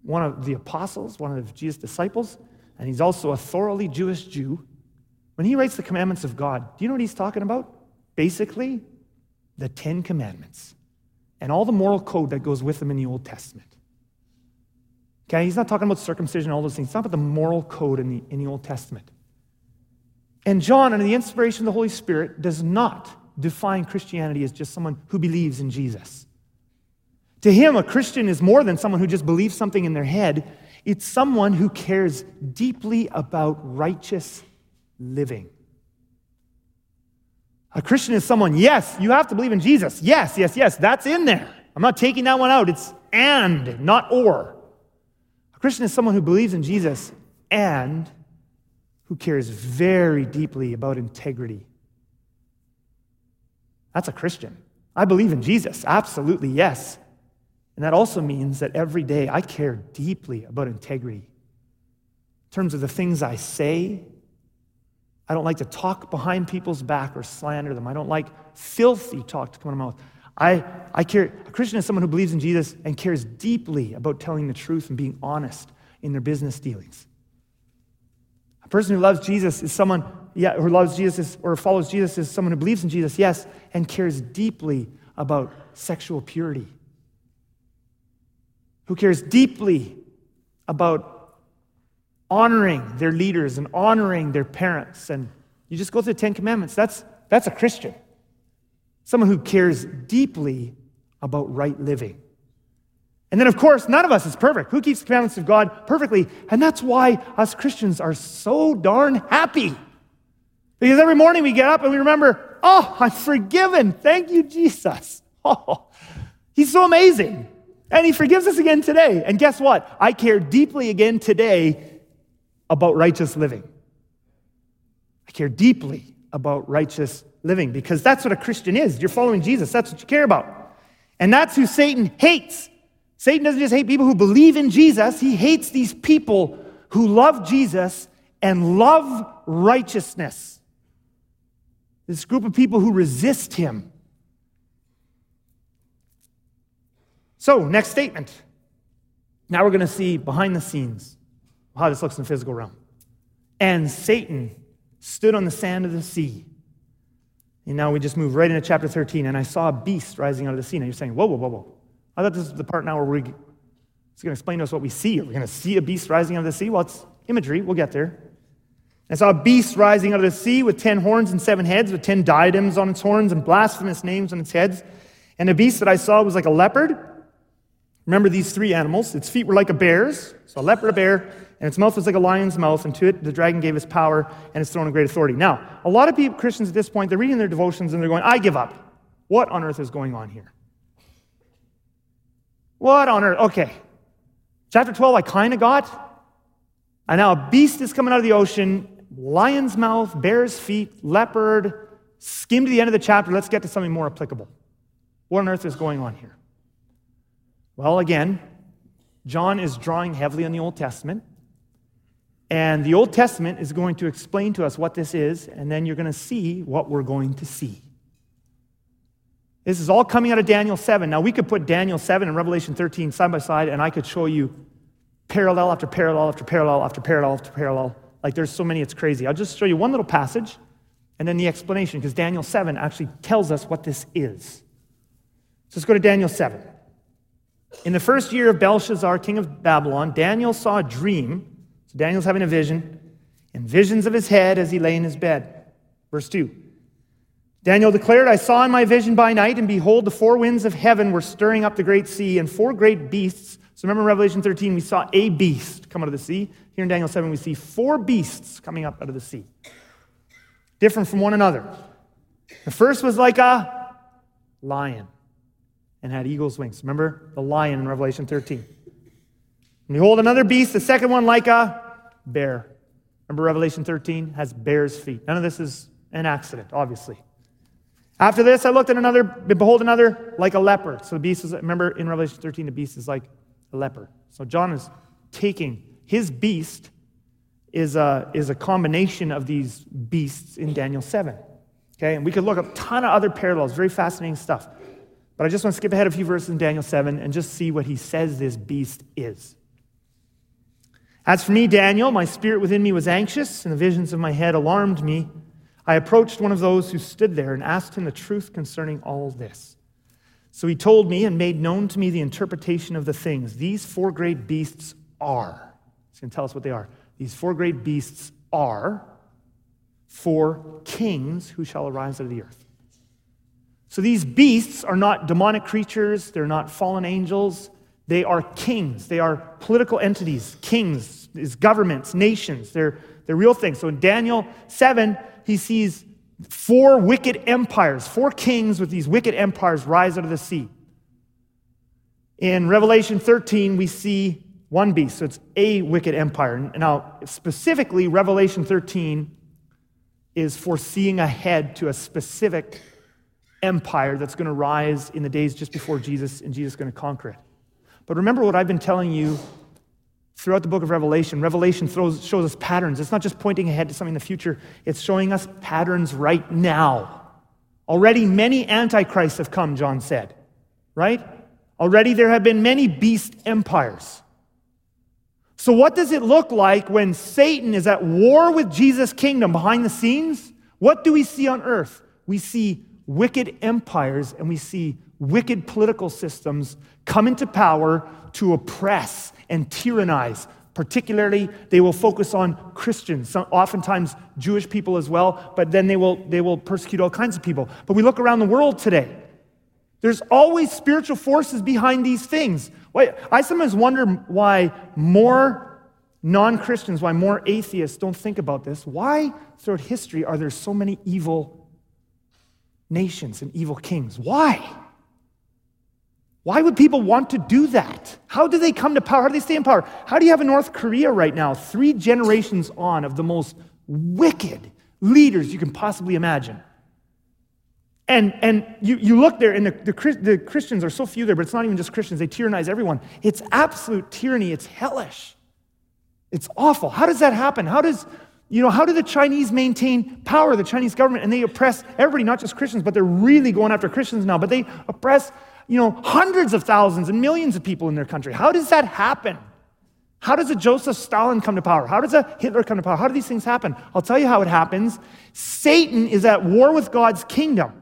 Speaker 2: one of the apostles, one of Jesus' disciples, and he's also a thoroughly Jewish Jew. When he writes the commandments of God, do you know what he's talking about? Basically, the Ten Commandments and all the moral code that goes with them in the Old Testament. Okay, he's not talking about circumcision and all those things. He's talking about the moral code in the, in the Old Testament. And John, under the inspiration of the Holy Spirit, does not define Christianity as just someone who believes in Jesus. To him, a Christian is more than someone who just believes something in their head, it's someone who cares deeply about righteous living. A Christian is someone, yes, you have to believe in Jesus. Yes, yes, yes, that's in there. I'm not taking that one out. It's and, not or. A Christian is someone who believes in Jesus and who cares very deeply about integrity. That's a Christian. I believe in Jesus, absolutely, yes. And that also means that every day I care deeply about integrity in terms of the things I say I don't like to talk behind people's back or slander them. I don't like filthy talk to come out of my mouth. I, I care, a Christian is someone who believes in Jesus and cares deeply about telling the truth and being honest in their business dealings. A person who loves Jesus is someone, yeah, who loves Jesus or follows Jesus is someone who believes in Jesus, yes, and cares deeply about sexual purity. Who cares deeply about honoring their leaders and honoring their parents. And you just go through the Ten Commandments. That's, that's a Christian. Someone who cares deeply about right living. And then, of course, none of us is perfect. Who keeps the commandments of God perfectly? And that's why us Christians are so darn happy. Because every morning we get up and we remember, oh, I'm forgiven. Thank you, Jesus. Oh, he's so amazing. And he forgives us again today. And guess what? I care deeply again today about righteous living. I care deeply about righteous living because that's what a Christian is. You're following Jesus, that's what you care about. And that's who Satan hates. Satan doesn't just hate people who believe in Jesus, he hates these people who love Jesus and love righteousness. This group of people who resist him. So, next statement. Now we're going to see behind the scenes how this looks in the physical realm. And Satan stood on the sand of the sea and now we just move right into chapter 13. And I saw a beast rising out of the sea. And you're saying, whoa, whoa, whoa, whoa. I thought this is the part now where we, it's going to explain to us what we see. Are we going to see a beast rising out of the sea? Well, it's imagery. We'll get there. I saw a beast rising out of the sea with ten horns and seven heads, with ten diadems on its horns and blasphemous names on its heads. And the beast that I saw was like a leopard. Remember these three animals. Its feet were like a bear's. So a leopard, a bear, and its mouth was like a lion's mouth, and to it the dragon gave his power and its throne and great authority. Now, a lot of people, Christians at this point, they're reading their devotions and they're going, I give up. What on earth is going on here? What on earth? Okay. Chapter 12, I kind of got. And now a beast is coming out of the ocean, lion's mouth, bear's feet, leopard. Skim to the end of the chapter. Let's get to something more applicable. What on earth is going on here? Well, again, John is drawing heavily on the Old Testament. And the Old Testament is going to explain to us what this is, and then you're going to see what we're going to see. This is all coming out of Daniel 7. Now, we could put Daniel 7 and Revelation 13 side by side, and I could show you parallel after parallel after parallel after parallel after parallel. Like there's so many, it's crazy. I'll just show you one little passage and then the explanation, because Daniel 7 actually tells us what this is. So let's go to Daniel 7. In the first year of Belshazzar, king of Babylon, Daniel saw a dream Daniel's having a vision, and visions of his head as he lay in his bed. Verse 2. Daniel declared, I saw in my vision by night, and behold, the four winds of heaven were stirring up the great sea, and four great beasts. So remember in Revelation 13, we saw a beast come out of the sea. Here in Daniel 7, we see four beasts coming up out of the sea, different from one another. The first was like a lion and had eagle's wings. Remember the lion in Revelation 13. And behold, another beast, the second one like a bear. Remember Revelation 13 has bear's feet. None of this is an accident, obviously. After this, I looked at another, behold, another like a leopard. So the beast is, remember in Revelation 13, the beast is like a leopard. So John is taking his beast is a, is a combination of these beasts in Daniel 7. Okay, and we could look up a ton of other parallels, very fascinating stuff. But I just want to skip ahead a few verses in Daniel 7 and just see what he says this beast is. As for me, Daniel, my spirit within me was anxious, and the visions of my head alarmed me. I approached one of those who stood there and asked him the truth concerning all this. So he told me and made known to me the interpretation of the things. These four great beasts are. He's going to tell us what they are. These four great beasts are four kings who shall arise out of the earth. So these beasts are not demonic creatures, they're not fallen angels, they are kings. They are political entities. Kings is governments, nations. They're, they're real things. So in Daniel 7, he sees four wicked empires, four kings with these wicked empires rise out of the sea. In Revelation 13, we see one beast. So it's a wicked empire. Now, specifically, Revelation 13 is foreseeing ahead to a specific empire that's going to rise in the days just before Jesus, and Jesus is going to conquer it. But remember what I've been telling you throughout the book of Revelation, Revelation throws, shows us patterns. It's not just pointing ahead to something in the future, it's showing us patterns right now. Already many antichrists have come, John said, right? Already there have been many beast empires. So, what does it look like when Satan is at war with Jesus' kingdom behind the scenes? What do we see on earth? We see wicked empires and we see wicked political systems come into power to oppress and tyrannize. Particularly, they will focus on Christians, oftentimes Jewish people as well, but then they will, they will persecute all kinds of people. But we look around the world today. There's always spiritual forces behind these things. I sometimes wonder why more non Christians, why more atheists don't think about this. Why, throughout history, are there so many evil nations and evil kings? Why? Why would people want to do that? How do they come to power? How do they stay in power? How do you have a North Korea right now, three generations on, of the most wicked leaders you can possibly imagine? And, and you, you look there, and the, the, the Christians are so few there, but it's not even just Christians. They tyrannize everyone. It's absolute tyranny. It's hellish. It's awful. How does that happen? How does, you know, how do the Chinese maintain power, the Chinese government, and they oppress everybody, not just Christians, but they're really going after Christians now, but they oppress you know, hundreds of thousands and millions of people in their country. How does that happen? How does a Joseph Stalin come to power? How does a Hitler come to power? How do these things happen? I'll tell you how it happens. Satan is at war with God's kingdom.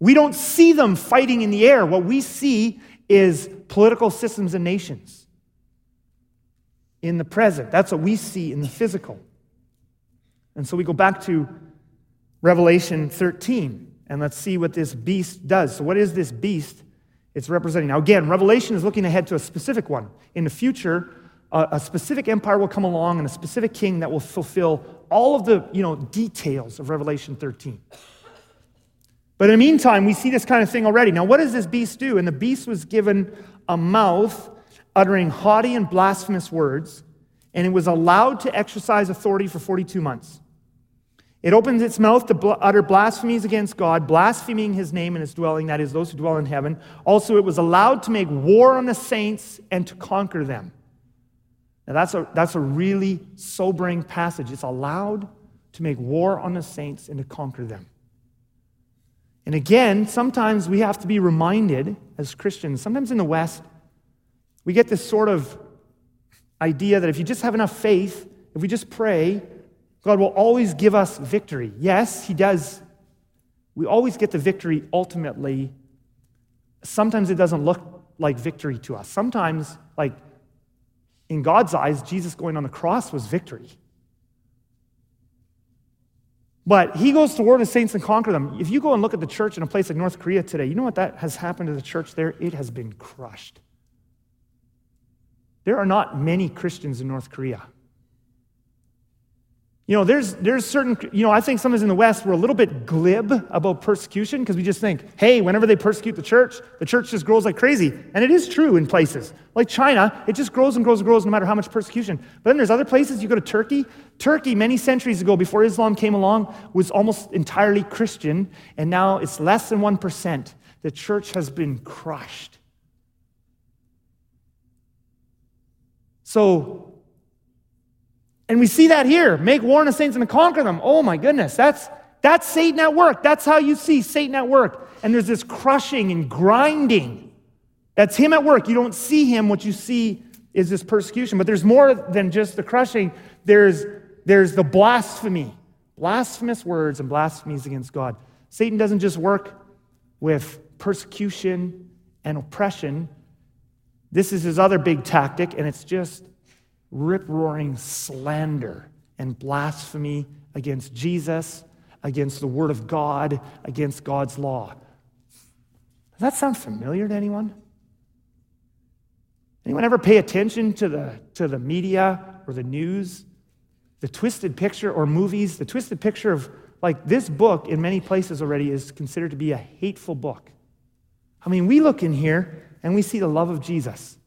Speaker 2: We don't see them fighting in the air. What we see is political systems and nations in the present. That's what we see in the physical. And so we go back to Revelation 13 and let's see what this beast does. So, what is this beast? it's representing. Now, again, Revelation is looking ahead to a specific one. In the future, a, specific empire will come along and a specific king that will fulfill all of the you know, details of Revelation 13. But in the meantime, we see this kind of thing already. Now, what does this beast do? And the beast was given a mouth uttering haughty and blasphemous words, and it was allowed to exercise authority for 42 months. It opens its mouth to utter blasphemies against God, blaspheming his name and his dwelling, that is, those who dwell in heaven. Also, it was allowed to make war on the saints and to conquer them. Now, that's a, that's a really sobering passage. It's allowed to make war on the saints and to conquer them. And again, sometimes we have to be reminded as Christians, sometimes in the West, we get this sort of idea that if you just have enough faith, if we just pray, God will always give us victory. Yes, He does. We always get the victory ultimately. Sometimes it doesn't look like victory to us. Sometimes, like in God's eyes, Jesus going on the cross was victory. But he goes to war with saints and conquer them. If you go and look at the church in a place like North Korea today, you know what that has happened to the church there? It has been crushed. There are not many Christians in North Korea. You know, there's, there's certain, you know, I think some of us in the West, we're a little bit glib about persecution because we just think, hey, whenever they persecute the church, the church just grows like crazy. And it is true in places. Like China, it just grows and grows and grows no matter how much persecution. But then there's other places, you go to Turkey. Turkey, many centuries ago, before Islam came along, was almost entirely Christian. And now it's less than 1%. The church has been crushed. So and we see that here. Make war on the saints and conquer them. Oh my goodness, that's that's Satan at work. That's how you see Satan at work. And there's this crushing and grinding. That's him at work. You don't see him. What you see is this persecution. But there's more than just the crushing. There's, there's the blasphemy, blasphemous words and blasphemies against God. Satan doesn't just work with persecution and oppression. This is his other big tactic, and it's just rip roaring slander and blasphemy against Jesus, against the Word of God, against God's law. Does that sound familiar to anyone? Anyone ever pay attention to the, to the media or the news? The twisted picture or movies, the twisted picture of like this book in many places already is considered to be a hateful book. I mean, we look in here and we see the love of Jesus.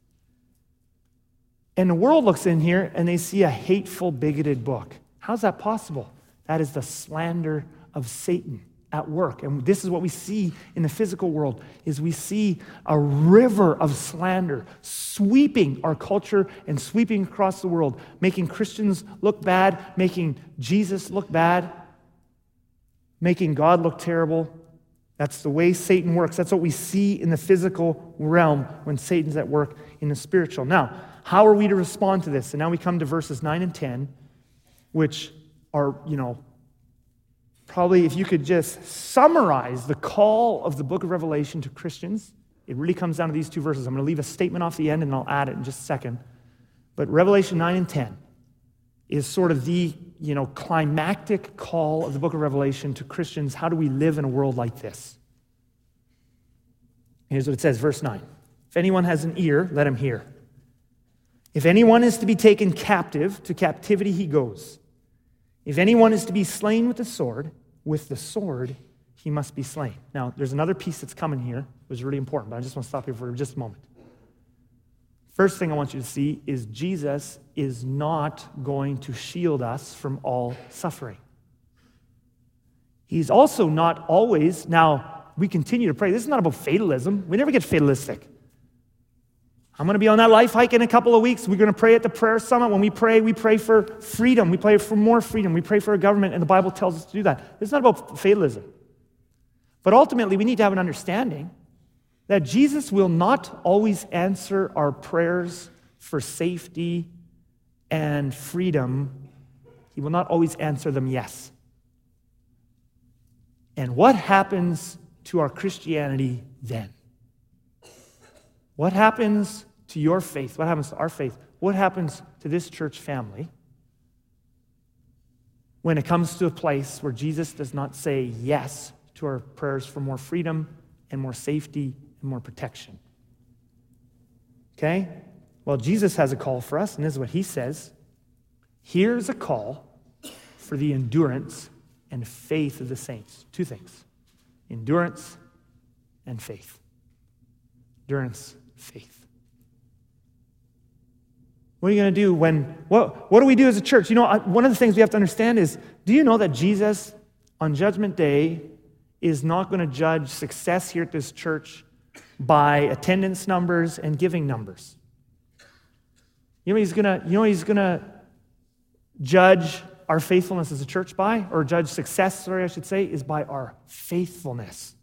Speaker 2: And the world looks in here and they see a hateful, bigoted book. How's that possible? That is the slander of Satan at work. And this is what we see in the physical world is we see a river of slander sweeping our culture and sweeping across the world, making Christians look bad, making Jesus look bad, making God look terrible. That's the way Satan works. That's what we see in the physical realm when Satan's at work in the spiritual. Now, how are we to respond to this? And now we come to verses 9 and 10, which are, you know, probably if you could just summarize the call of the book of Revelation to Christians, it really comes down to these two verses. I'm going to leave a statement off the end and I'll add it in just a second. But Revelation 9 and 10 is sort of the you know, climactic call of the book of Revelation to Christians. How do we live in a world like this? Here's what it says, verse 9. If anyone has an ear, let him hear. If anyone is to be taken captive, to captivity he goes. If anyone is to be slain with the sword, with the sword he must be slain. Now, there's another piece that's coming here, which is really important, but I just want to stop here for just a moment. First thing I want you to see is Jesus is not going to shield us from all suffering. He's also not always, now we continue to pray. This is not about fatalism. We never get fatalistic. I'm going to be on that life hike in a couple of weeks. We're going to pray at the prayer summit. When we pray, we pray for freedom. We pray for more freedom. We pray for a government, and the Bible tells us to do that. It's not about fatalism. But ultimately, we need to have an understanding that Jesus will not always answer our prayers for safety and freedom. He will not always answer them yes. And what happens to our Christianity then? What happens to your faith? What happens to our faith? What happens to this church family when it comes to a place where Jesus does not say yes to our prayers for more freedom and more safety and more protection? Okay? Well, Jesus has a call for us, and this is what he says. Here's a call for the endurance and faith of the saints. Two things endurance and faith. Endurance, faith. What are you going to do when, what, what do we do as a church? You know, one of the things we have to understand is do you know that Jesus on Judgment Day is not going to judge success here at this church by attendance numbers and giving numbers? You know he's going to, you know he's going to judge our faithfulness as a church by, or judge success, sorry, I should say, is by our faithfulness.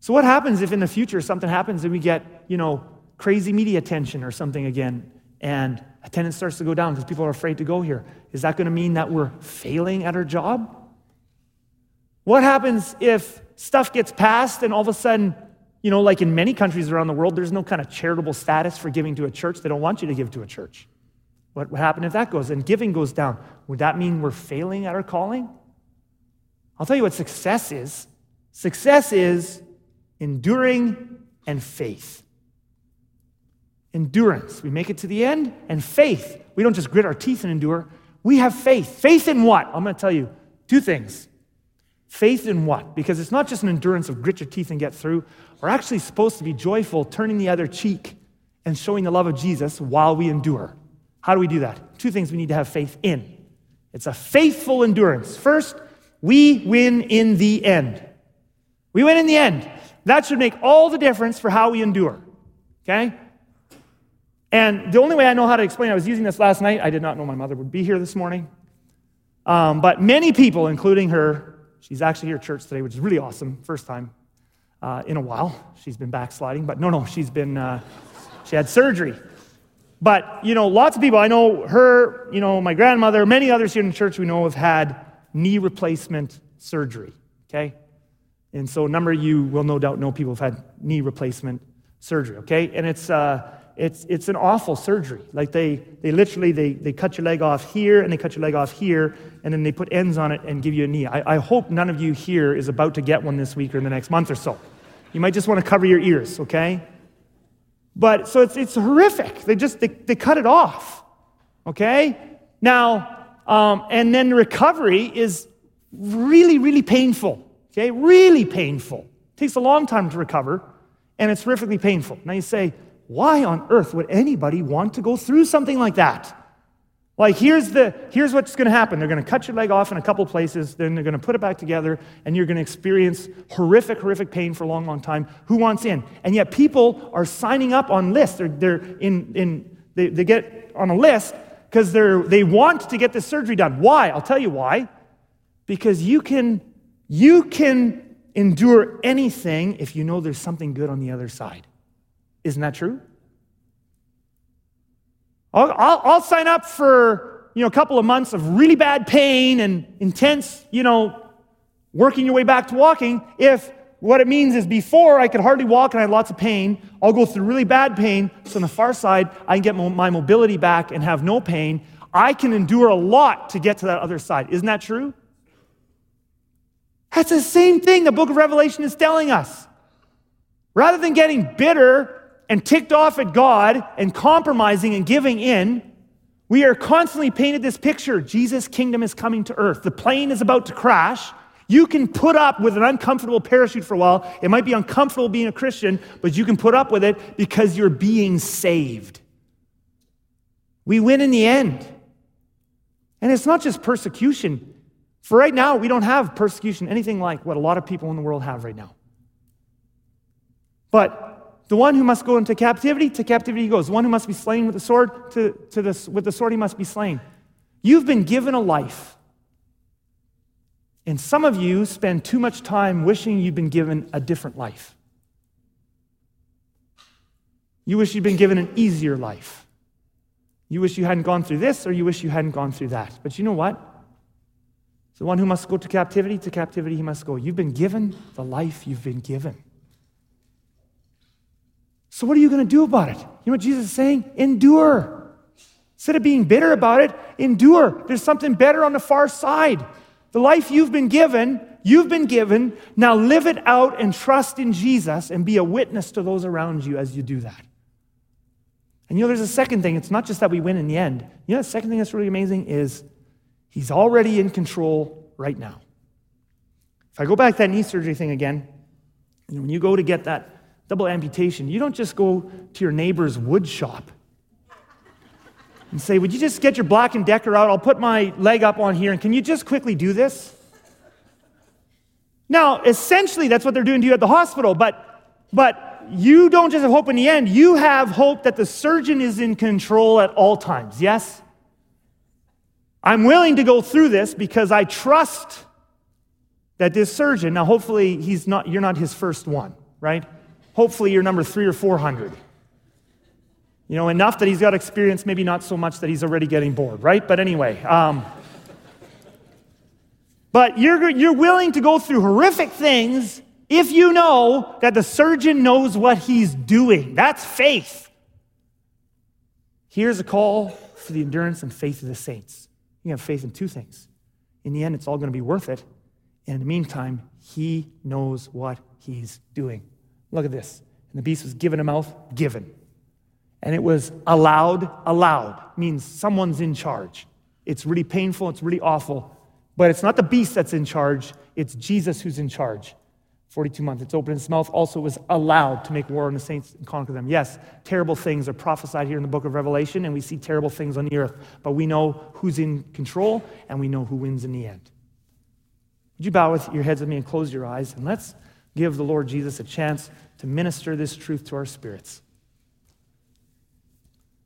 Speaker 2: So what happens if in the future something happens and we get, you know, crazy media attention or something again, and attendance starts to go down because people are afraid to go here. Is that going to mean that we're failing at our job? What happens if stuff gets passed and all of a sudden, you know, like in many countries around the world, there's no kind of charitable status for giving to a church? They don't want you to give to a church. What would happen if that goes and giving goes down? Would that mean we're failing at our calling? I'll tell you what success is. Success is enduring and faith endurance. We make it to the end, and faith. We don't just grit our teeth and endure. We have faith. Faith in what? I'm going to tell you two things. Faith in what? Because it's not just an endurance of grit your teeth and get through. We're actually supposed to be joyful, turning the other cheek and showing the love of Jesus while we endure. How do we do that? Two things we need to have faith in. It's a faithful endurance. First, we win in the end. We win in the end. That should make all the difference for how we endure. Okay? And the only way I know how to explain, I was using this last night. I did not know my mother would be here this morning. Um, but many people, including her, she's actually here at church today, which is really awesome. First time uh, in a while. She's been backsliding, but no, no, she's been, uh, she had surgery. But, you know, lots of people, I know her, you know, my grandmother, many others here in church we know have had knee replacement surgery, okay? And so a number of you will no doubt know people have had knee replacement surgery, okay? And it's, uh, it's, it's an awful surgery. Like they, they literally, they, they cut your leg off here and they cut your leg off here and then they put ends on it and give you a knee. I, I hope none of you here is about to get one this week or in the next month or so. You might just want to cover your ears, okay? But so it's, it's horrific. They just, they, they cut it off, okay? Now, um, and then recovery is really, really painful, okay? Really painful. It takes a long time to recover and it's horrifically painful. Now you say, why on earth would anybody want to go through something like that? Like, here's, the, here's what's going to happen. They're going to cut your leg off in a couple places, then they're going to put it back together, and you're going to experience horrific, horrific pain for a long, long time. Who wants in? And yet, people are signing up on lists. They're, they're in, in, they, they get on a list because they want to get this surgery done. Why? I'll tell you why. Because you can, you can endure anything if you know there's something good on the other side. Isn't that true? I'll, I'll, I'll, sign up for you know, a couple of months of really bad pain and intense, you know, working your way back to walking if what it means is before I could hardly walk and I had lots of pain, I'll go through really bad pain. So on the far side, I can get my mobility back and have no pain. I can endure a lot to get to that other side. Isn't that true? That's the same thing the book of Revelation is telling us. Rather than getting bitter and ticked off at God and compromising and giving in, we are constantly painted this picture Jesus' kingdom is coming to earth. The plane is about to crash. You can put up with an uncomfortable parachute for a while. It might be uncomfortable being a Christian, but you can put up with it because you're being saved. We win in the end. And it's not just persecution. For right now, we don't have persecution, anything like what a lot of people in the world have right now. But the one who must go into captivity, to captivity he goes. The one who must be slain with the sword, to, to this, with the sword he must be slain. You've been given a life. And some of you spend too much time wishing you'd been given a different life. You wish you'd been given an easier life. You wish you hadn't gone through this, or you wish you hadn't gone through that. But you know what? The one who must go to captivity, to captivity he must go. You've been given the life you've been given. So, what are you going to do about it? You know what Jesus is saying? Endure. Instead of being bitter about it, endure. There's something better on the far side. The life you've been given, you've been given. Now live it out and trust in Jesus and be a witness to those around you as you do that. And you know, there's a second thing. It's not just that we win in the end. You know, the second thing that's really amazing is He's already in control right now. If I go back to that knee surgery thing again, when you go to get that double amputation, you don't just go to your neighbor's wood shop and say, Would you just get your Black and Decker out? I'll put my leg up on here, and can you just quickly do this? Now, essentially, that's what they're doing to you at the hospital, but, but you don't just have hope in the end. You have hope that the surgeon is in control at all times, yes? I'm willing to go through this because I trust that this surgeon, now hopefully he's not, you're not his first one, right? Hopefully, you're number three or 400. You know, enough that he's got experience, maybe not so much that he's already getting bored, right? But anyway. Um, but you're, you're willing to go through horrific things if you know that the surgeon knows what he's doing. That's faith. Here's a call for the endurance and faith of the saints. You have faith in two things. In the end, it's all going to be worth it. And in the meantime, he knows what he's doing. Look at this. And the beast was given a mouth, given. And it was allowed, allowed, means someone's in charge. It's really painful, it's really awful. But it's not the beast that's in charge, it's Jesus who's in charge. 42 months. It's opened its mouth. Also, was allowed to make war on the saints and conquer them. Yes, terrible things are prophesied here in the book of Revelation, and we see terrible things on the earth. But we know who's in control, and we know who wins in the end. Would you bow with your heads with me and close your eyes? And let's give the Lord Jesus a chance to minister this truth to our spirits.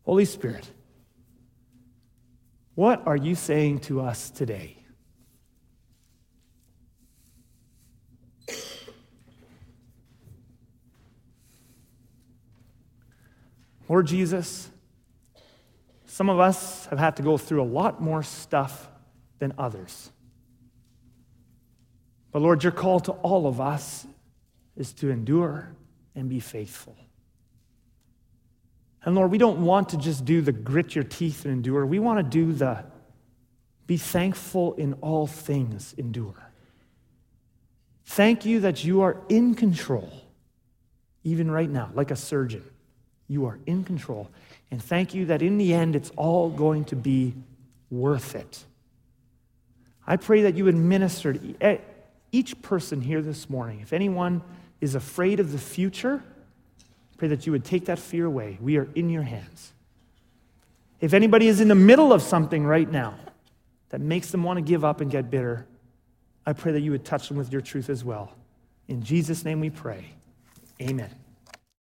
Speaker 2: Holy Spirit, what are you saying to us today? Lord Jesus, some of us have had to go through a lot more stuff than others. But Lord, your call to all of us is to endure and be faithful. And Lord, we don't want to just do the grit your teeth and endure. We want to do the be thankful in all things, endure. Thank you that you are in control, even right now, like a surgeon. You are in control. And thank you that in the end, it's all going to be worth it. I pray that you would minister to each person here this morning. If anyone is afraid of the future, pray that you would take that fear away. We are in your hands. If anybody is in the middle of something right now that makes them want to give up and get bitter, I pray that you would touch them with your truth as well. In Jesus' name we pray. Amen.